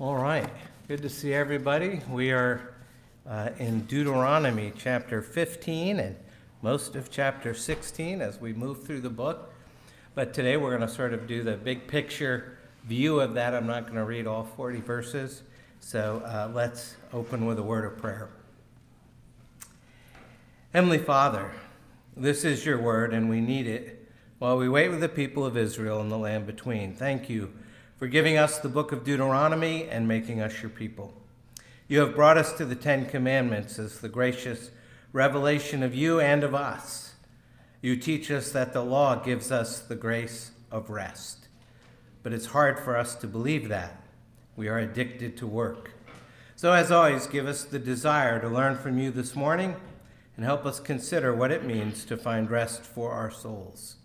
All right, good to see everybody. We are uh, in Deuteronomy chapter 15 and most of chapter 16 as we move through the book. But today we're going to sort of do the big picture view of that. I'm not going to read all 40 verses. So uh, let's open with a word of prayer. Heavenly Father, this is your word and we need it while we wait with the people of Israel in the land between. Thank you for giving us the book of Deuteronomy and making us your people. You have brought us to the Ten Commandments as the gracious revelation of you and of us. You teach us that the law gives us the grace of rest. But it's hard for us to believe that. We are addicted to work. So, as always, give us the desire to learn from you this morning and help us consider what it means to find rest for our souls.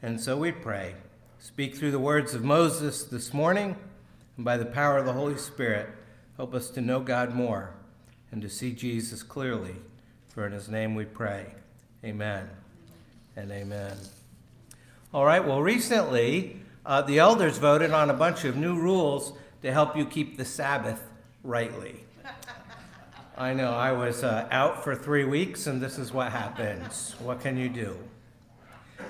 And so we pray Speak through the words of Moses this morning, and by the power of the Holy Spirit, help us to know God more and to see Jesus clearly. For in his name we pray. Amen and amen. All right, well, recently uh, the elders voted on a bunch of new rules to help you keep the Sabbath rightly. I know I was uh, out for three weeks, and this is what happens. What can you do?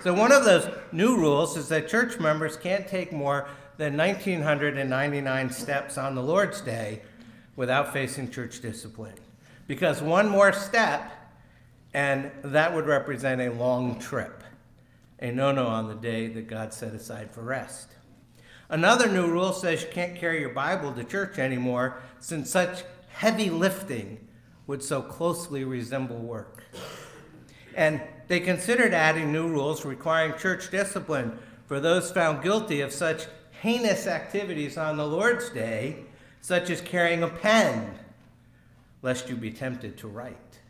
So, one of those new rules is that church members can't take more than 1,999 steps on the Lord's Day without facing church discipline. Because one more step, and that would represent a long trip, a no no on the day that God set aside for rest. Another new rule says you can't carry your Bible to church anymore since such heavy lifting would so closely resemble work. And they considered adding new rules requiring church discipline for those found guilty of such heinous activities on the Lord's Day, such as carrying a pen, lest you be tempted to write,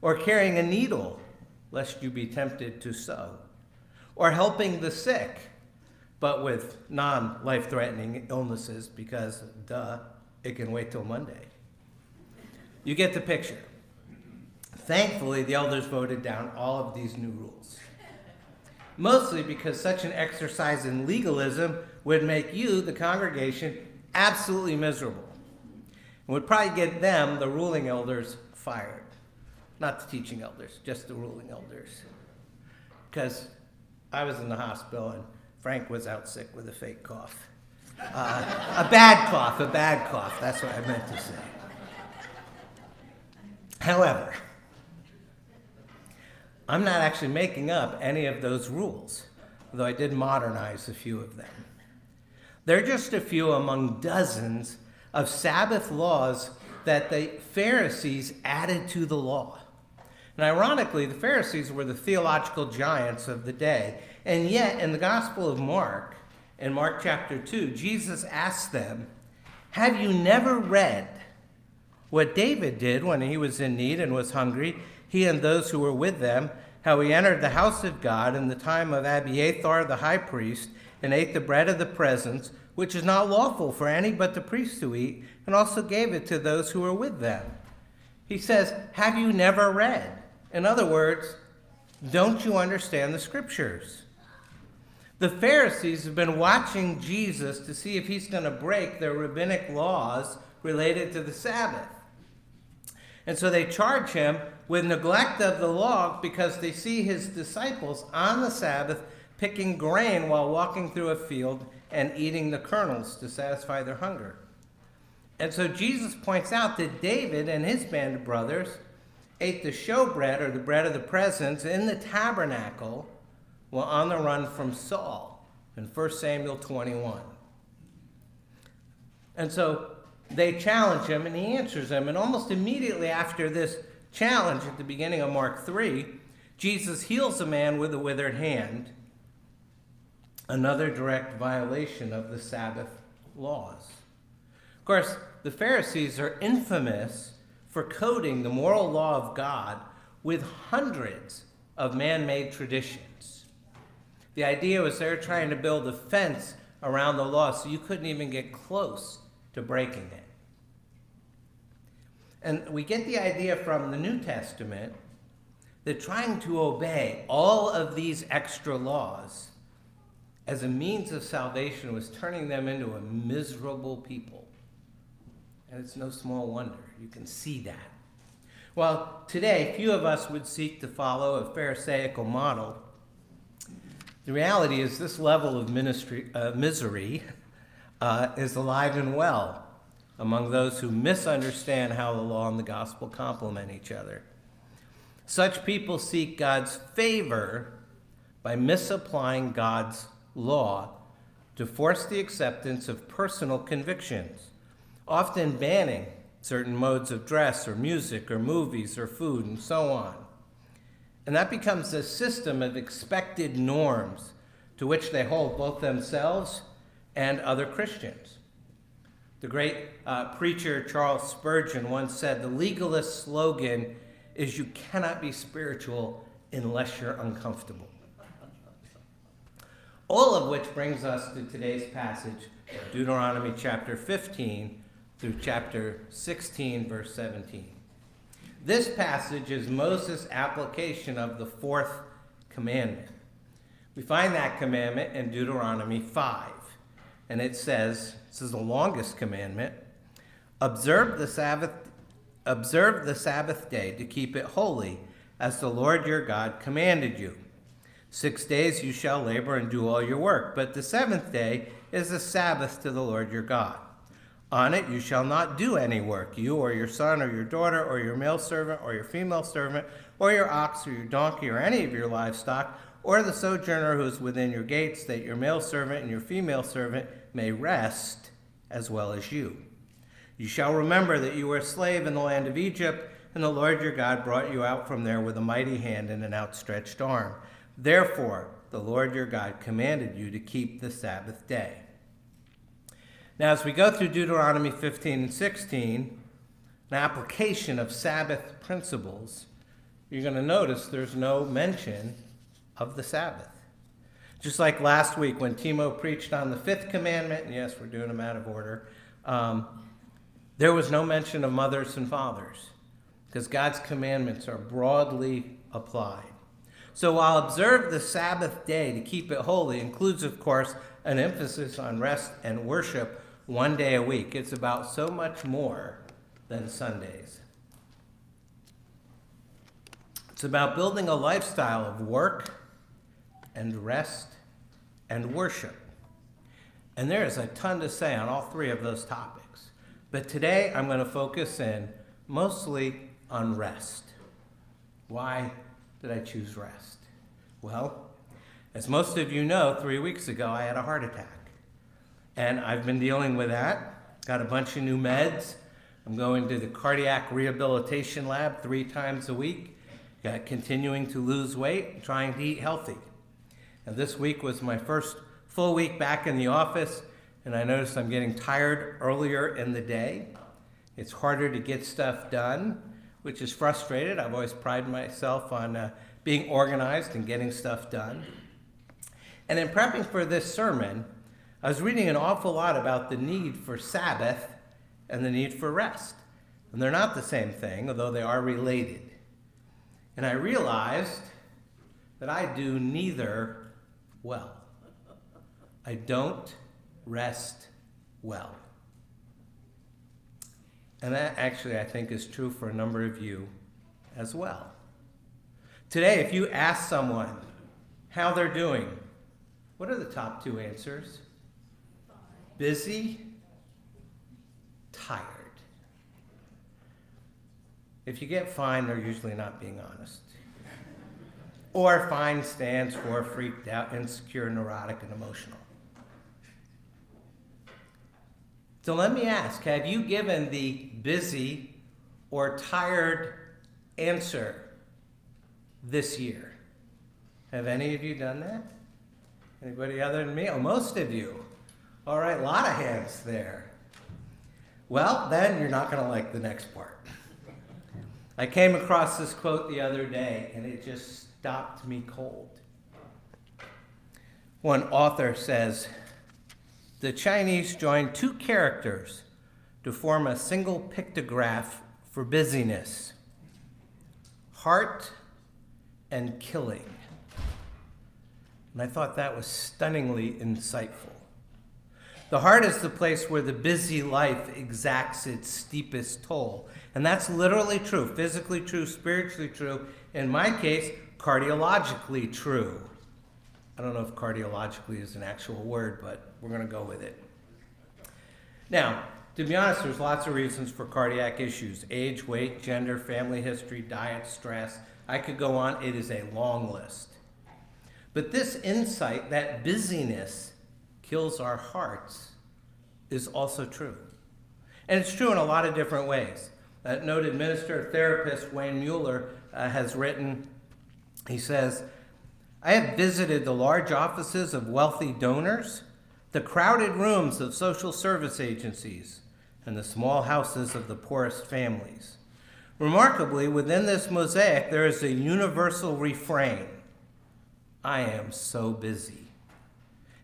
or carrying a needle, lest you be tempted to sew, or helping the sick, but with non life threatening illnesses, because, duh, it can wait till Monday. You get the picture. Thankfully, the elders voted down all of these new rules. Mostly because such an exercise in legalism would make you, the congregation, absolutely miserable. And would probably get them, the ruling elders, fired. Not the teaching elders, just the ruling elders. Because I was in the hospital and Frank was out sick with a fake cough. Uh, a bad cough, a bad cough. That's what I meant to say. However, I'm not actually making up any of those rules, though I did modernize a few of them. They're just a few among dozens of Sabbath laws that the Pharisees added to the law. And ironically, the Pharisees were the theological giants of the day. And yet, in the Gospel of Mark, in Mark chapter 2, Jesus asked them, Have you never read what David did when he was in need and was hungry? He and those who were with them, how he entered the house of God in the time of Abiathar the high priest, and ate the bread of the presence, which is not lawful for any but the priests to eat, and also gave it to those who were with them. He says, Have you never read? In other words, don't you understand the scriptures? The Pharisees have been watching Jesus to see if he's going to break their rabbinic laws related to the Sabbath. And so they charge him with neglect of the law because they see his disciples on the Sabbath picking grain while walking through a field and eating the kernels to satisfy their hunger. And so Jesus points out that David and his band of brothers ate the showbread or the bread of the presence in the tabernacle while on the run from Saul in 1 Samuel 21. And so they challenge him and he answers them. And almost immediately after this challenge at the beginning of Mark 3, Jesus heals a man with a withered hand, another direct violation of the Sabbath laws. Of course, the Pharisees are infamous for coding the moral law of God with hundreds of man made traditions. The idea was they were trying to build a fence around the law so you couldn't even get close to breaking it. And we get the idea from the New Testament that trying to obey all of these extra laws as a means of salvation was turning them into a miserable people. And it's no small wonder. You can see that. Well, today, few of us would seek to follow a Pharisaical model. The reality is, this level of ministry, uh, misery uh, is alive and well among those who misunderstand how the law and the gospel complement each other. Such people seek God's favor by misapplying God's law to force the acceptance of personal convictions, often banning certain modes of dress or music or movies or food and so on. And that becomes a system of expected norms to which they hold both themselves and other Christians. The great uh, preacher Charles Spurgeon once said the legalist slogan is you cannot be spiritual unless you're uncomfortable. All of which brings us to today's passage, Deuteronomy chapter 15 through chapter 16, verse 17. This passage is Moses' application of the fourth commandment. We find that commandment in Deuteronomy 5, and it says, this is the longest commandment, observe the Sabbath observe the Sabbath day to keep it holy as the Lord your God commanded you. Six days you shall labor and do all your work, but the seventh day is a Sabbath to the Lord your God. On it you shall not do any work, you or your son or your daughter or your male servant or your female servant or your ox or your donkey or any of your livestock or the sojourner who is within your gates, that your male servant and your female servant may rest as well as you. You shall remember that you were a slave in the land of Egypt, and the Lord your God brought you out from there with a mighty hand and an outstretched arm. Therefore, the Lord your God commanded you to keep the Sabbath day. Now, as we go through Deuteronomy 15 and 16, an application of Sabbath principles, you're going to notice there's no mention of the Sabbath. Just like last week when Timo preached on the fifth commandment, and yes, we're doing them out of order, um, there was no mention of mothers and fathers because God's commandments are broadly applied. So while observe the Sabbath day to keep it holy includes, of course, an emphasis on rest and worship one day a week. It's about so much more than Sundays. It's about building a lifestyle of work and rest and worship. And there is a ton to say on all three of those topics. But today I'm going to focus in mostly on rest. Why did I choose rest? Well, as most of you know, three weeks ago I had a heart attack. And I've been dealing with that. Got a bunch of new meds. I'm going to the cardiac rehabilitation lab three times a week. Got continuing to lose weight, trying to eat healthy. And this week was my first full week back in the office, and I noticed I'm getting tired earlier in the day. It's harder to get stuff done, which is frustrated. I've always prided myself on uh, being organized and getting stuff done. And in prepping for this sermon, I was reading an awful lot about the need for Sabbath and the need for rest. And they're not the same thing, although they are related. And I realized that I do neither well. I don't rest well. And that actually, I think, is true for a number of you as well. Today, if you ask someone how they're doing, what are the top two answers? busy, tired. If you get fine, they're usually not being honest. Or fine stands for freaked out, insecure, neurotic, and emotional. So let me ask have you given the busy or tired answer this year? Have any of you done that? Anybody other than me? Oh, most of you. All right, a lot of hands there. Well, then you're not going to like the next part. I came across this quote the other day and it just stopped me cold. One author says The Chinese joined two characters to form a single pictograph for busyness heart and killing. And I thought that was stunningly insightful. The heart is the place where the busy life exacts its steepest toll. And that's literally true, physically true, spiritually true. In my case, cardiologically true. I don't know if cardiologically is an actual word, but we're going to go with it. Now, to be honest, there's lots of reasons for cardiac issues age, weight, gender, family history, diet, stress. I could go on, it is a long list. But this insight, that busyness kills our hearts, is also true. And it's true in a lot of different ways. That noted minister therapist Wayne Muller uh, has written, he says, I have visited the large offices of wealthy donors, the crowded rooms of social service agencies, and the small houses of the poorest families. Remarkably, within this mosaic, there is a universal refrain I am so busy.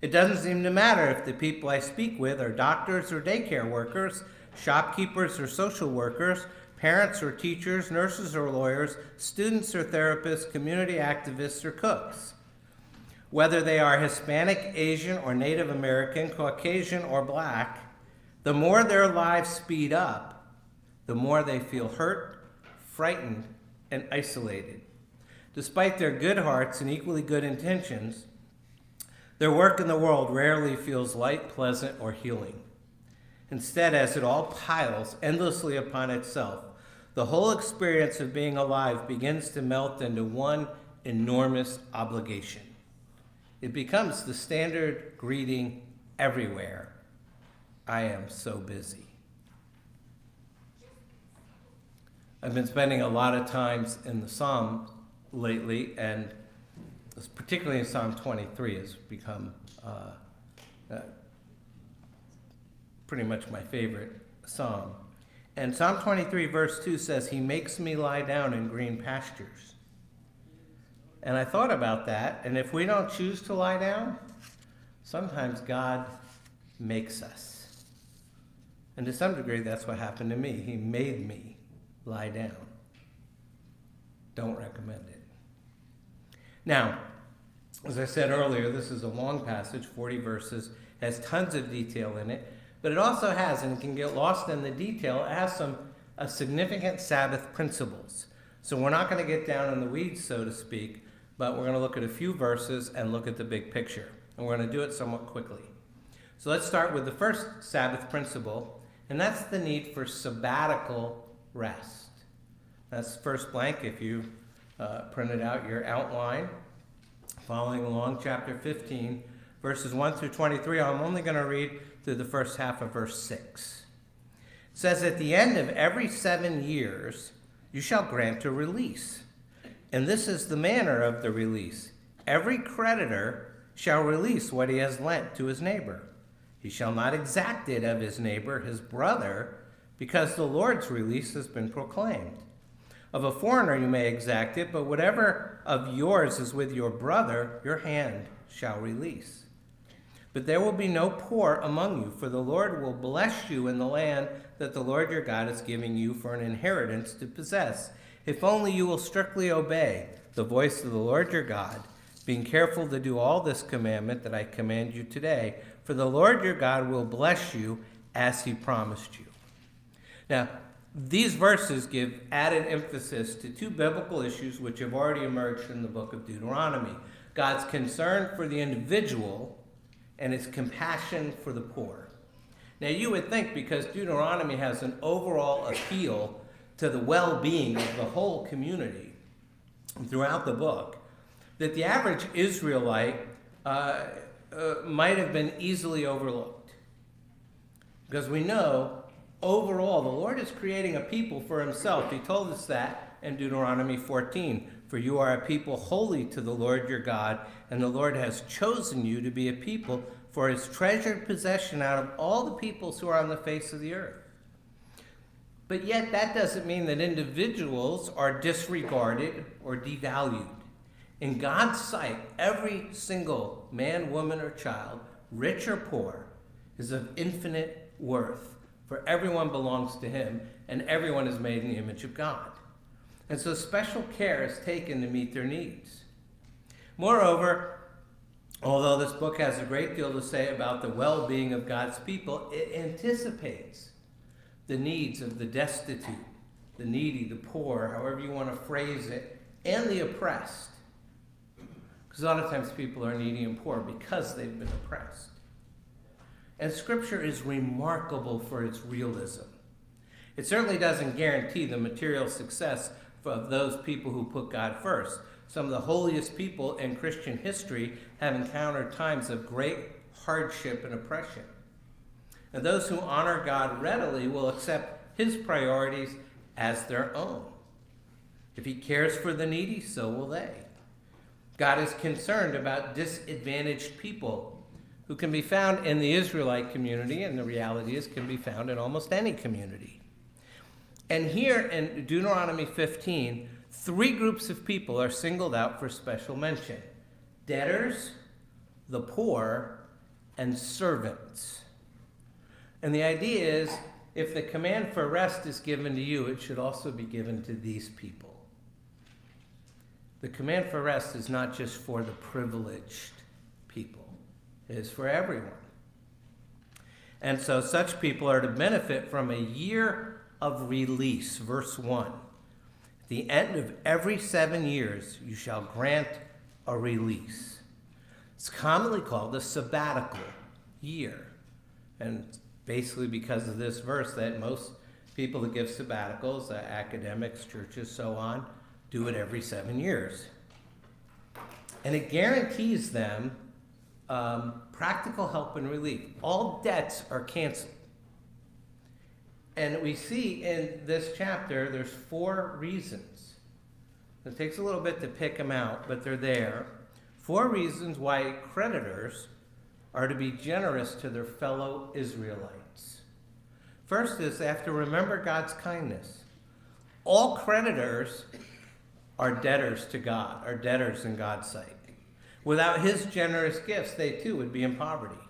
It doesn't seem to matter if the people I speak with are doctors or daycare workers, shopkeepers or social workers, parents or teachers, nurses or lawyers, students or therapists, community activists or cooks. Whether they are Hispanic, Asian, or Native American, Caucasian, or black, the more their lives speed up, the more they feel hurt, frightened, and isolated. Despite their good hearts and equally good intentions, their work in the world rarely feels light, pleasant, or healing. Instead, as it all piles endlessly upon itself, the whole experience of being alive begins to melt into one enormous obligation. It becomes the standard greeting everywhere I am so busy. I've been spending a lot of times in the Psalms lately, and particularly in Psalm 23 has become uh, uh, pretty much my favorite psalm. And Psalm 23, verse 2 says, He makes me lie down in green pastures. And I thought about that, and if we don't choose to lie down, sometimes God makes us. And to some degree, that's what happened to me. He made me lie down. Don't recommend it. Now, as I said earlier, this is a long passage, 40 verses, has tons of detail in it, but it also has, and it can get lost in the detail, it has some uh, significant Sabbath principles. So we're not going to get down in the weeds, so to speak, but we're going to look at a few verses and look at the big picture. And we're going to do it somewhat quickly. So let's start with the first Sabbath principle, and that's the need for sabbatical rest. That's first blank if you uh, printed out your outline. Following along, chapter 15, verses 1 through 23. I'm only going to read through the first half of verse 6. It says, At the end of every seven years, you shall grant a release. And this is the manner of the release every creditor shall release what he has lent to his neighbor. He shall not exact it of his neighbor, his brother, because the Lord's release has been proclaimed. Of a foreigner you may exact it, but whatever of yours is with your brother, your hand shall release. But there will be no poor among you, for the Lord will bless you in the land that the Lord your God is giving you for an inheritance to possess, if only you will strictly obey the voice of the Lord your God, being careful to do all this commandment that I command you today, for the Lord your God will bless you as he promised you. Now, these verses give added emphasis to two biblical issues which have already emerged in the book of Deuteronomy God's concern for the individual and his compassion for the poor. Now, you would think because Deuteronomy has an overall appeal to the well being of the whole community throughout the book, that the average Israelite uh, uh, might have been easily overlooked. Because we know overall, the Lord is creating a people for himself. He told us that in Deuteronomy 14. For you are a people holy to the Lord your God, and the Lord has chosen you to be a people for his treasured possession out of all the peoples who are on the face of the earth. But yet, that doesn't mean that individuals are disregarded or devalued. In God's sight, every single man, woman, or child, rich or poor, is of infinite worth for everyone belongs to him, and everyone is made in the image of God. And so special care is taken to meet their needs. Moreover, Although this book has a great deal to say about the well being of God's people, it anticipates the needs of the destitute, the needy, the poor, however you want to phrase it, and the oppressed. Because a lot of times people are needy and poor because they've been oppressed. And Scripture is remarkable for its realism. It certainly doesn't guarantee the material success of those people who put God first. Some of the holiest people in Christian history have encountered times of great hardship and oppression. And those who honor God readily will accept his priorities as their own. If he cares for the needy, so will they. God is concerned about disadvantaged people who can be found in the Israelite community, and the reality is can be found in almost any community. And here in Deuteronomy 15, three groups of people are singled out for special mention debtors, the poor, and servants. And the idea is if the command for rest is given to you, it should also be given to these people. The command for rest is not just for the privileged people, it is for everyone. And so such people are to benefit from a year of release. Verse 1 At the end of every seven years, you shall grant a release. It's commonly called the sabbatical year. And basically, because of this verse, that most people that give sabbaticals, uh, academics, churches, so on, do it every seven years. And it guarantees them um, practical help and relief. All debts are canceled. And we see in this chapter, there's four reasons. It takes a little bit to pick them out, but they're there. Four reasons why creditors are to be generous to their fellow Israelites. First is they have to remember God's kindness. All creditors are debtors to God, are debtors in God's sight. Without his generous gifts, they too would be in poverty.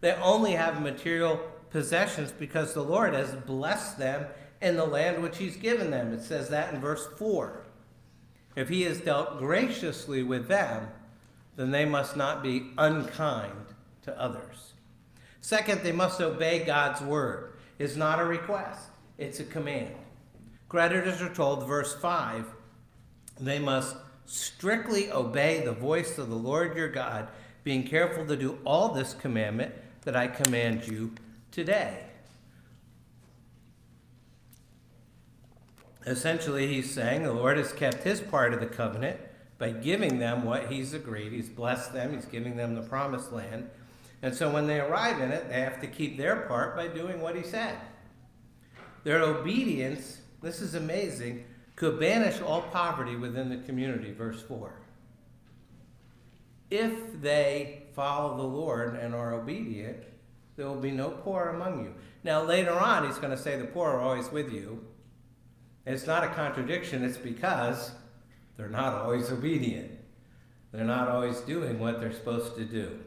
They only have material possessions because the Lord has blessed them in the land which he's given them. It says that in verse 4. If he has dealt graciously with them, then they must not be unkind to others. Second, they must obey God's word. It's not a request, it's a command. Creditors are told, verse 5, they must strictly obey the voice of the Lord your God, being careful to do all this commandment that I command you today. Essentially, he's saying the Lord has kept his part of the covenant by giving them what he's agreed. He's blessed them, he's giving them the promised land. And so when they arrive in it, they have to keep their part by doing what he said. Their obedience, this is amazing, could banish all poverty within the community, verse 4. If they follow the Lord and are obedient, there will be no poor among you. Now, later on, he's going to say the poor are always with you. It's not a contradiction, it's because they're not always obedient. They're not always doing what they're supposed to do.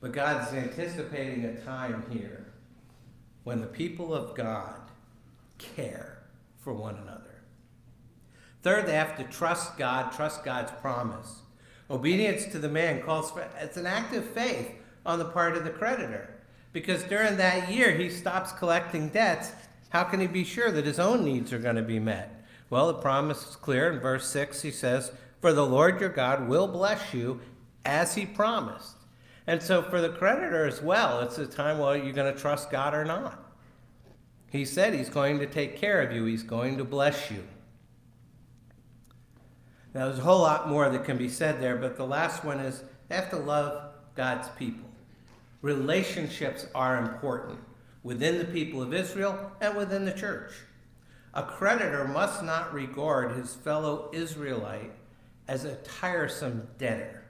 But God's anticipating a time here when the people of God care for one another. Third, they have to trust God, trust God's promise. Obedience to the man calls for it's an act of faith on the part of the creditor. Because during that year, he stops collecting debts. How can he be sure that his own needs are going to be met? Well, the promise is clear. In verse 6, he says, For the Lord your God will bless you as he promised. And so for the creditor as well, it's a time, well, you're going to trust God or not. He said he's going to take care of you, he's going to bless you. Now, there's a whole lot more that can be said there, but the last one is they have to love God's people. Relationships are important within the people of Israel and within the church. A creditor must not regard his fellow Israelite as a tiresome debtor,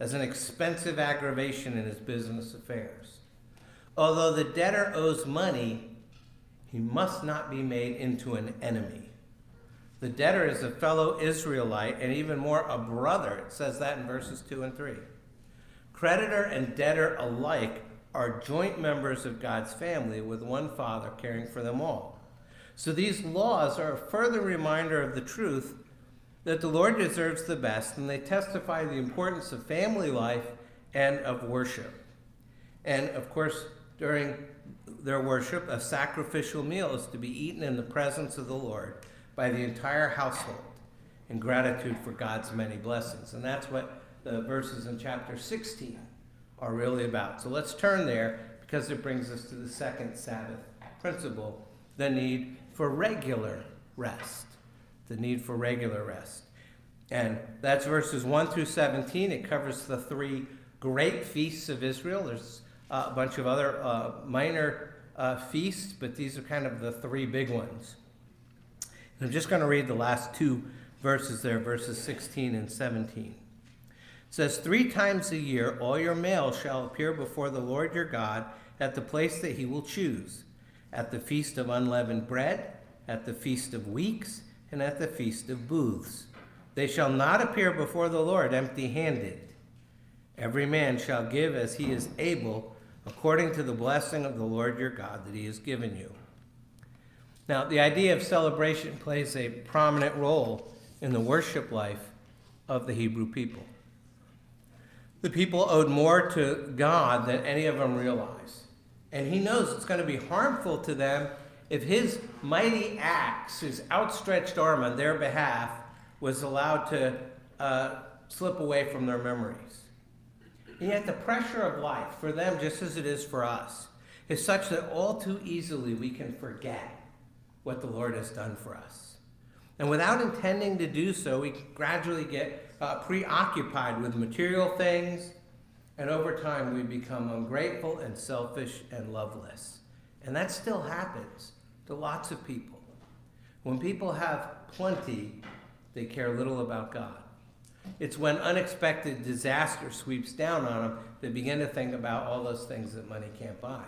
as an expensive aggravation in his business affairs. Although the debtor owes money, he must not be made into an enemy. The debtor is a fellow Israelite and even more a brother. It says that in verses 2 and 3. Creditor and debtor alike are joint members of God's family with one Father caring for them all. So these laws are a further reminder of the truth that the Lord deserves the best, and they testify the importance of family life and of worship. And of course, during their worship, a sacrificial meal is to be eaten in the presence of the Lord by the entire household in gratitude for God's many blessings. And that's what the verses in chapter 16 are really about. So let's turn there because it brings us to the second Sabbath principle the need for regular rest. The need for regular rest. And that's verses 1 through 17. It covers the three great feasts of Israel. There's a bunch of other uh, minor uh, feasts, but these are kind of the three big ones. And I'm just going to read the last two verses there, verses 16 and 17. Says, Three times a year all your males shall appear before the Lord your God at the place that he will choose, at the feast of unleavened bread, at the feast of weeks, and at the feast of booths. They shall not appear before the Lord empty handed. Every man shall give as he is able, according to the blessing of the Lord your God that he has given you. Now, the idea of celebration plays a prominent role in the worship life of the Hebrew people. The people owed more to God than any of them realized. And he knows it's going to be harmful to them if his mighty axe, his outstretched arm on their behalf, was allowed to uh, slip away from their memories. And yet, the pressure of life, for them just as it is for us, is such that all too easily we can forget what the Lord has done for us. And without intending to do so, we gradually get uh, preoccupied with material things, and over time we become ungrateful and selfish and loveless. And that still happens to lots of people. When people have plenty, they care little about God. It's when unexpected disaster sweeps down on them they begin to think about all those things that money can't buy.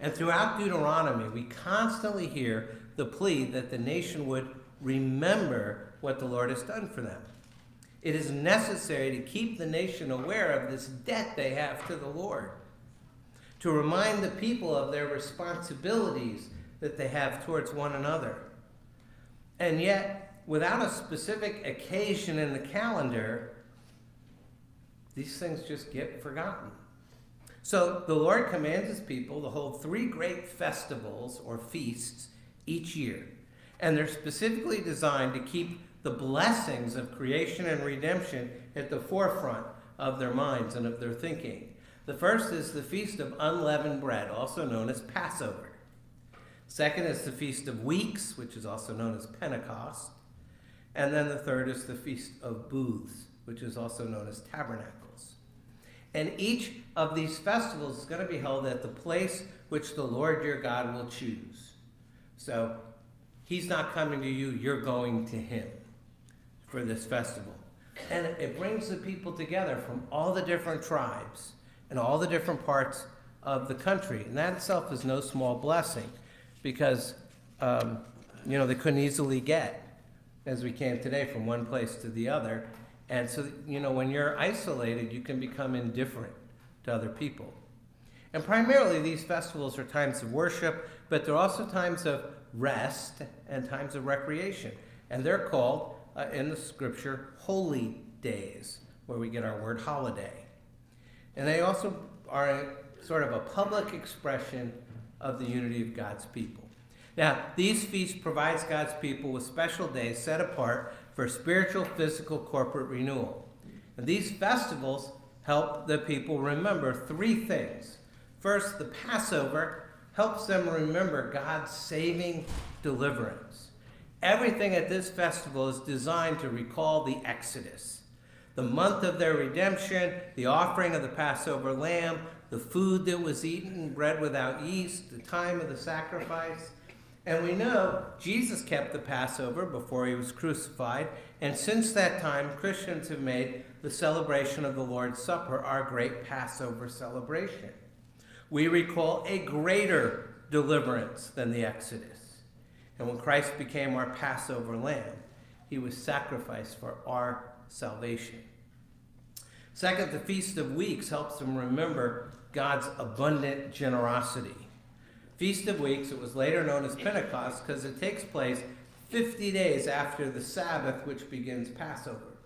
And throughout Deuteronomy, we constantly hear the plea that the nation would remember what the Lord has done for them. It is necessary to keep the nation aware of this debt they have to the Lord, to remind the people of their responsibilities that they have towards one another. And yet, without a specific occasion in the calendar, these things just get forgotten. So the Lord commands his people to hold three great festivals or feasts each year. And they're specifically designed to keep the blessings of creation and redemption at the forefront of their minds and of their thinking. The first is the Feast of Unleavened Bread, also known as Passover. Second is the Feast of Weeks, which is also known as Pentecost. And then the third is the Feast of Booths, which is also known as Tabernacles. And each of these festivals is going to be held at the place which the Lord your God will choose. So he's not coming to you, you're going to him for this festival. And it brings the people together from all the different tribes and all the different parts of the country. And that itself is no small blessing because, um, you know, they couldn't easily get, as we can today, from one place to the other. And so, you know, when you're isolated, you can become indifferent to other people. And primarily, these festivals are times of worship, but they're also times of rest and times of recreation. And they're called, uh, in the scripture, holy days, where we get our word holiday. And they also are a, sort of a public expression of the unity of God's people. Now, these feasts provides God's people with special days set apart for spiritual, physical, corporate renewal. And these festivals help the people remember three things. First, the Passover helps them remember God's saving deliverance. Everything at this festival is designed to recall the Exodus, the month of their redemption, the offering of the Passover lamb, the food that was eaten, bread without yeast, the time of the sacrifice. And we know Jesus kept the Passover before he was crucified, and since that time, Christians have made the celebration of the Lord's Supper our great Passover celebration. We recall a greater deliverance than the Exodus. And when Christ became our Passover lamb, he was sacrificed for our salvation. Second, the Feast of Weeks helps them remember God's abundant generosity. Feast of Weeks, it was later known as Pentecost because it takes place 50 days after the Sabbath, which begins Passover.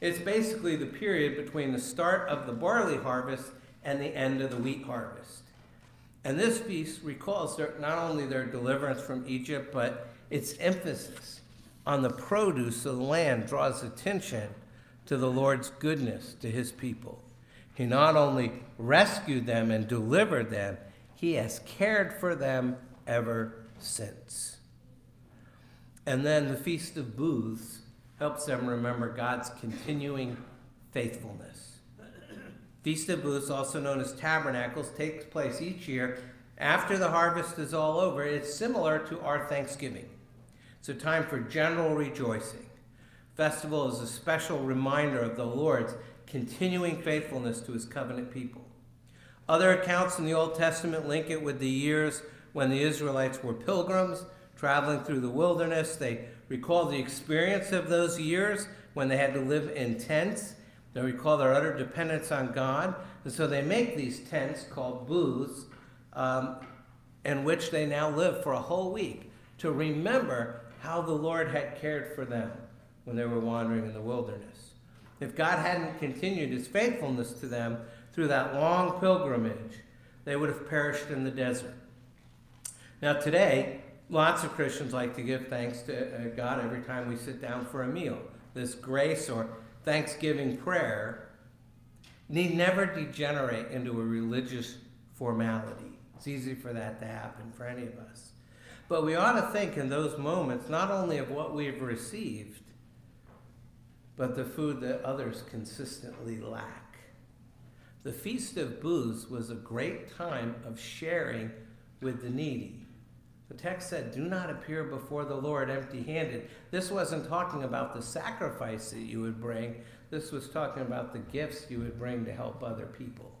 It's basically the period between the start of the barley harvest and the end of the wheat harvest. And this feast recalls their, not only their deliverance from Egypt, but its emphasis on the produce of the land draws attention to the Lord's goodness to his people. He not only rescued them and delivered them, he has cared for them ever since. And then the Feast of Booths helps them remember God's continuing faithfulness. Feast of Booths, also known as Tabernacles, takes place each year after the harvest is all over. It's similar to our Thanksgiving. It's a time for general rejoicing. Festival is a special reminder of the Lord's continuing faithfulness to his covenant people. Other accounts in the Old Testament link it with the years when the Israelites were pilgrims traveling through the wilderness. They recall the experience of those years when they had to live in tents. They recall their utter dependence on God. And so they make these tents called booths um, in which they now live for a whole week to remember how the Lord had cared for them when they were wandering in the wilderness. If God hadn't continued his faithfulness to them through that long pilgrimage, they would have perished in the desert. Now, today, lots of Christians like to give thanks to uh, God every time we sit down for a meal. This grace or thanksgiving prayer need never degenerate into a religious formality. It's easy for that to happen for any of us. But we ought to think in those moments not only of what we've received, but the food that others consistently lack. The Feast of Booths was a great time of sharing with the needy. The text said, Do not appear before the Lord empty handed. This wasn't talking about the sacrifice that you would bring, this was talking about the gifts you would bring to help other people.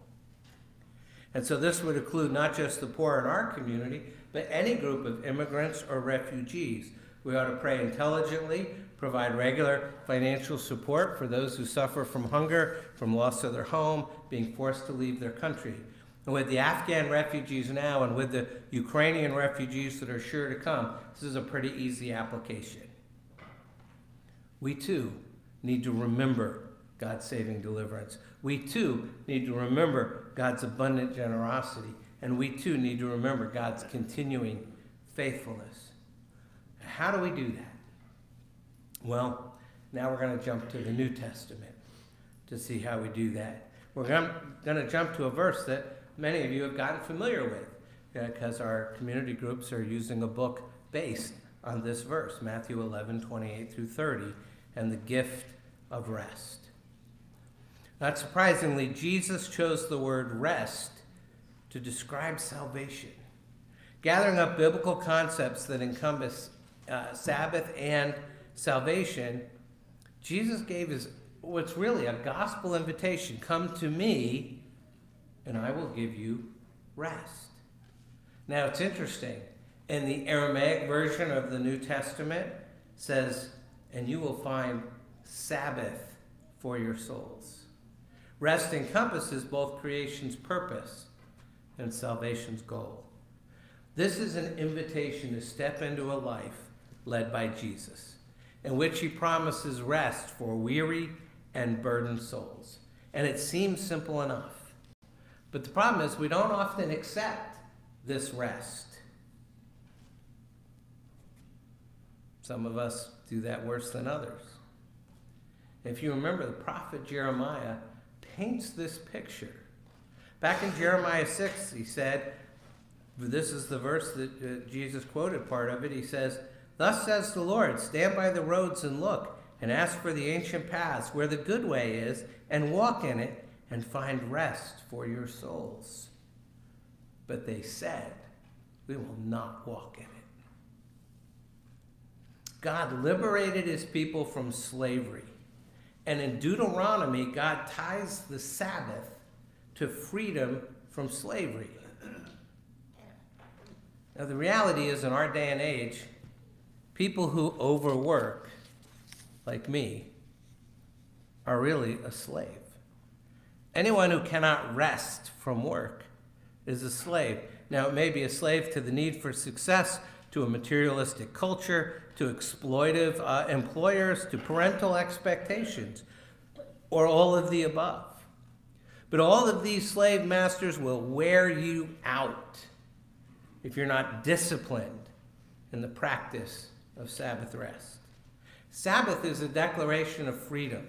And so this would include not just the poor in our community, but any group of immigrants or refugees. We ought to pray intelligently, provide regular financial support for those who suffer from hunger, from loss of their home, being forced to leave their country. And with the Afghan refugees now and with the Ukrainian refugees that are sure to come, this is a pretty easy application. We too need to remember God's saving deliverance. We too need to remember God's abundant generosity. And we too need to remember God's continuing faithfulness. How do we do that? Well, now we're going to jump to the New Testament to see how we do that. We're going to jump to a verse that many of you have gotten familiar with because our community groups are using a book based on this verse, Matthew 11, 28 through 30, and the gift of rest. Not surprisingly, Jesus chose the word rest to describe salvation, gathering up biblical concepts that encompass uh, Sabbath and salvation, Jesus gave his what's really a gospel invitation come to me and I will give you rest. Now it's interesting. In the Aramaic version of the New Testament says, and you will find Sabbath for your souls. Rest encompasses both creation's purpose and salvation's goal. This is an invitation to step into a life led by Jesus in which he promises rest for weary and burdened souls. And it seems simple enough. But the problem is, we don't often accept this rest. Some of us do that worse than others. If you remember, the prophet Jeremiah paints this picture. Back in Jeremiah 6, he said, this is the verse that uh, Jesus quoted part of it. He says, Thus says the Lord Stand by the roads and look, and ask for the ancient paths where the good way is, and walk in it, and find rest for your souls. But they said, We will not walk in it. God liberated his people from slavery. And in Deuteronomy, God ties the Sabbath to freedom from slavery. Now, the reality is, in our day and age, People who overwork, like me, are really a slave. Anyone who cannot rest from work is a slave. Now, it may be a slave to the need for success, to a materialistic culture, to exploitive uh, employers, to parental expectations, or all of the above. But all of these slave masters will wear you out if you're not disciplined in the practice of Sabbath rest. Sabbath is a declaration of freedom.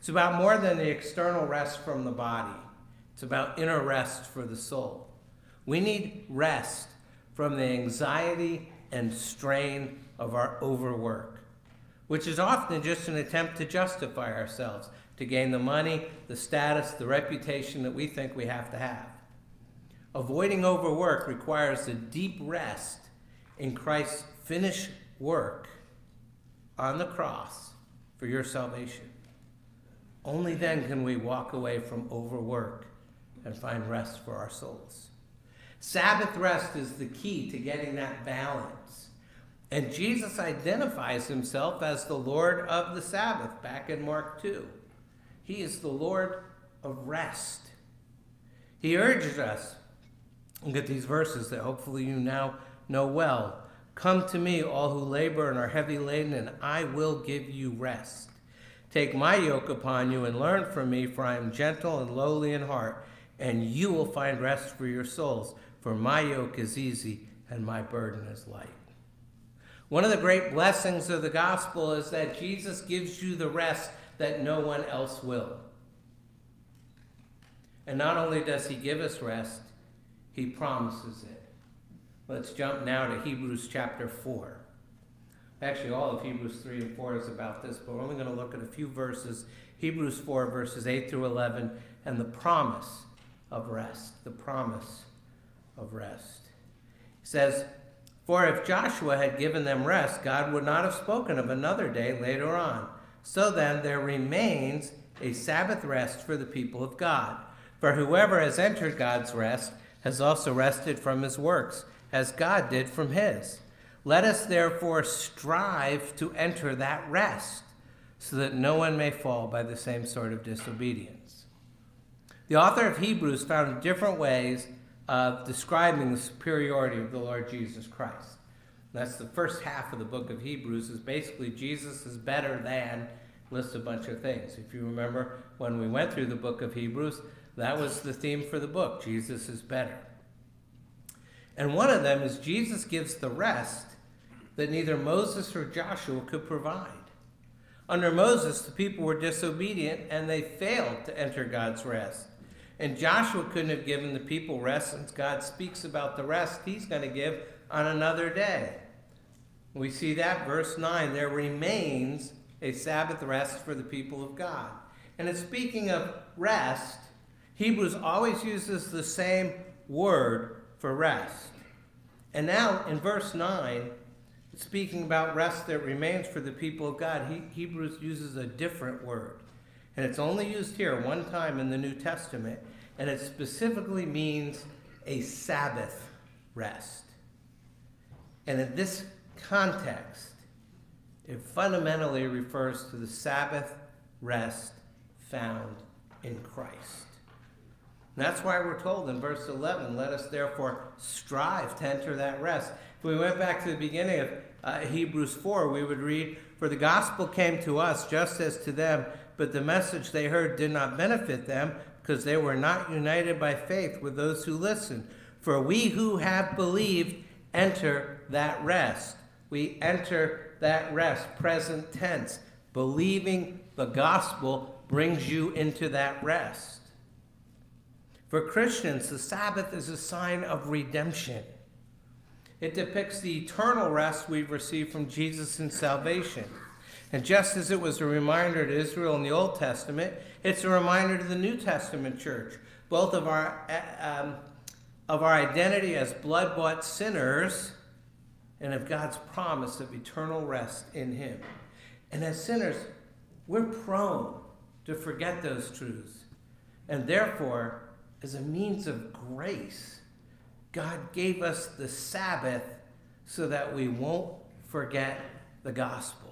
It's about more than the external rest from the body, it's about inner rest for the soul. We need rest from the anxiety and strain of our overwork, which is often just an attempt to justify ourselves, to gain the money, the status, the reputation that we think we have to have. Avoiding overwork requires a deep rest in Christ's finished work on the cross for your salvation. Only then can we walk away from overwork and find rest for our souls. Sabbath rest is the key to getting that balance. And Jesus identifies himself as the Lord of the Sabbath back in Mark 2. He is the Lord of rest. He urges us, look at these verses that hopefully you now know well. Come to me, all who labor and are heavy laden, and I will give you rest. Take my yoke upon you and learn from me, for I am gentle and lowly in heart, and you will find rest for your souls. For my yoke is easy and my burden is light. One of the great blessings of the gospel is that Jesus gives you the rest that no one else will. And not only does he give us rest, he promises it. Let's jump now to Hebrews chapter 4. Actually, all of Hebrews 3 and 4 is about this, but we're only going to look at a few verses Hebrews 4, verses 8 through 11, and the promise of rest. The promise of rest. He says, For if Joshua had given them rest, God would not have spoken of another day later on. So then, there remains a Sabbath rest for the people of God. For whoever has entered God's rest has also rested from his works, as God did from his. Let us therefore strive to enter that rest, so that no one may fall by the same sort of disobedience. The author of Hebrews found different ways of describing the superiority of the Lord Jesus Christ. That's the first half of the book of Hebrews is basically Jesus is better than lists a bunch of things. If you remember when we went through the book of Hebrews, that was the theme for the book. Jesus is better. And one of them is Jesus gives the rest that neither Moses or Joshua could provide. Under Moses, the people were disobedient and they failed to enter God's rest. And Joshua couldn't have given the people rest since God speaks about the rest he's going to give on another day. We see that, verse 9, there remains a Sabbath rest for the people of God. And in speaking of rest, Hebrews always uses the same word for rest. And now in verse 9, speaking about rest that remains for the people of God, he, Hebrews uses a different word. And it's only used here one time in the New Testament, and it specifically means a Sabbath rest. And in this context, it fundamentally refers to the Sabbath rest found in Christ. And that's why we're told in verse 11, let us therefore strive to enter that rest. If we went back to the beginning of uh, Hebrews 4, we would read, For the gospel came to us just as to them, but the message they heard did not benefit them because they were not united by faith with those who listened. For we who have believed enter that rest. We enter that rest, present tense. Believing the gospel brings you into that rest. For Christians, the Sabbath is a sign of redemption. It depicts the eternal rest we've received from Jesus in salvation. And just as it was a reminder to Israel in the Old Testament, it's a reminder to the New Testament church, both of our, um, of our identity as blood bought sinners and of God's promise of eternal rest in Him. And as sinners, we're prone to forget those truths. And therefore, as a means of grace, God gave us the Sabbath so that we won't forget the gospel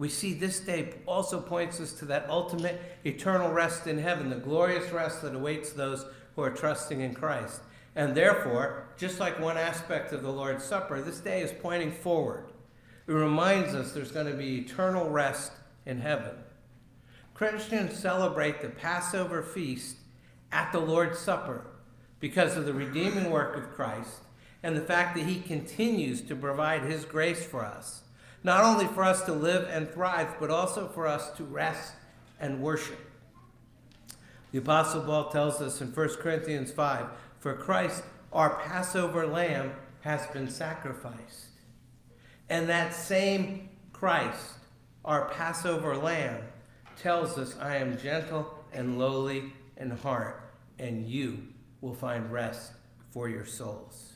we see this day also points us to that ultimate eternal rest in heaven, the glorious rest that awaits those who are trusting in Christ. And therefore, just like one aspect of the Lord's Supper, this day is pointing forward. It reminds us there's going to be eternal rest in heaven. Christians celebrate the Passover feast at the Lord's Supper because of the redeeming work of Christ and the fact that he continues to provide his grace for us, not only for us to live and thrive, but also for us to rest and worship. The Apostle Paul tells us in 1 Corinthians 5 For Christ, our Passover lamb, has been sacrificed. And that same Christ, our Passover lamb, tells us, I am gentle and lowly in heart, and you will find rest for your souls.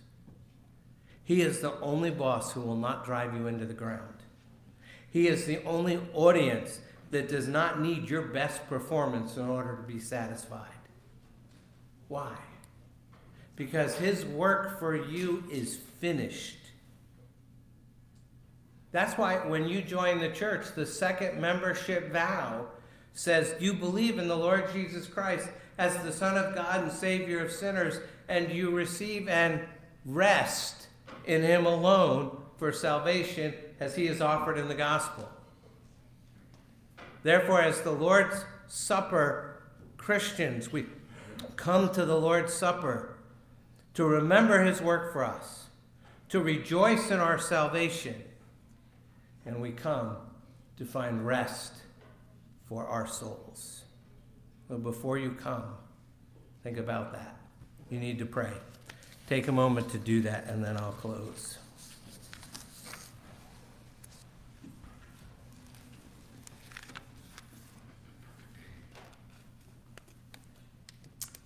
He is the only boss who will not drive you into the ground. He is the only audience that does not need your best performance in order to be satisfied. Why? Because his work for you is finished. That's why when you join the church, the second membership vow says, You believe in the Lord Jesus Christ as the Son of God and Savior of sinners, and you receive and rest in Him alone for salvation as He is offered in the gospel. Therefore, as the Lord's Supper Christians, we come to the Lord's Supper to remember His work for us, to rejoice in our salvation, and we come to find rest for our souls. But before you come, think about that. You need to pray. Take a moment to do that, and then I'll close.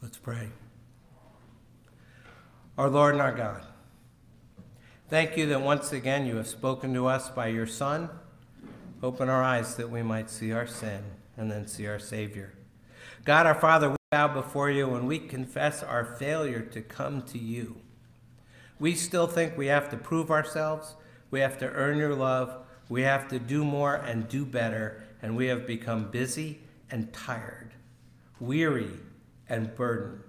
Let's pray. Our Lord and our God, thank you that once again you have spoken to us by your Son. Open our eyes that we might see our sin and then see our Savior. God our Father, we bow before you and we confess our failure to come to you. We still think we have to prove ourselves, we have to earn your love, we have to do more and do better, and we have become busy and tired, weary and burdened.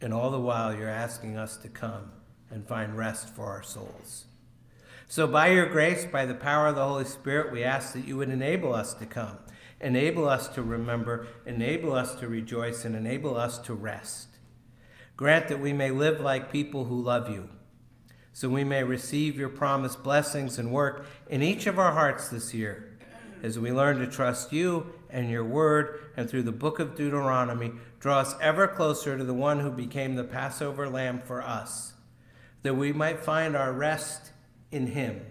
And all the while, you're asking us to come and find rest for our souls. So, by your grace, by the power of the Holy Spirit, we ask that you would enable us to come Enable us to remember, enable us to rejoice, and enable us to rest. Grant that we may live like people who love you, so we may receive your promised blessings and work in each of our hearts this year as we learn to trust you and your word, and through the book of Deuteronomy, draw us ever closer to the one who became the Passover lamb for us, that we might find our rest in him,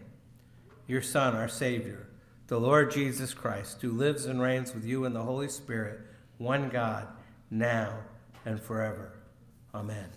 your Son, our Savior the Lord Jesus Christ, who lives and reigns with you in the Holy Spirit, one God, now and forever. Amen.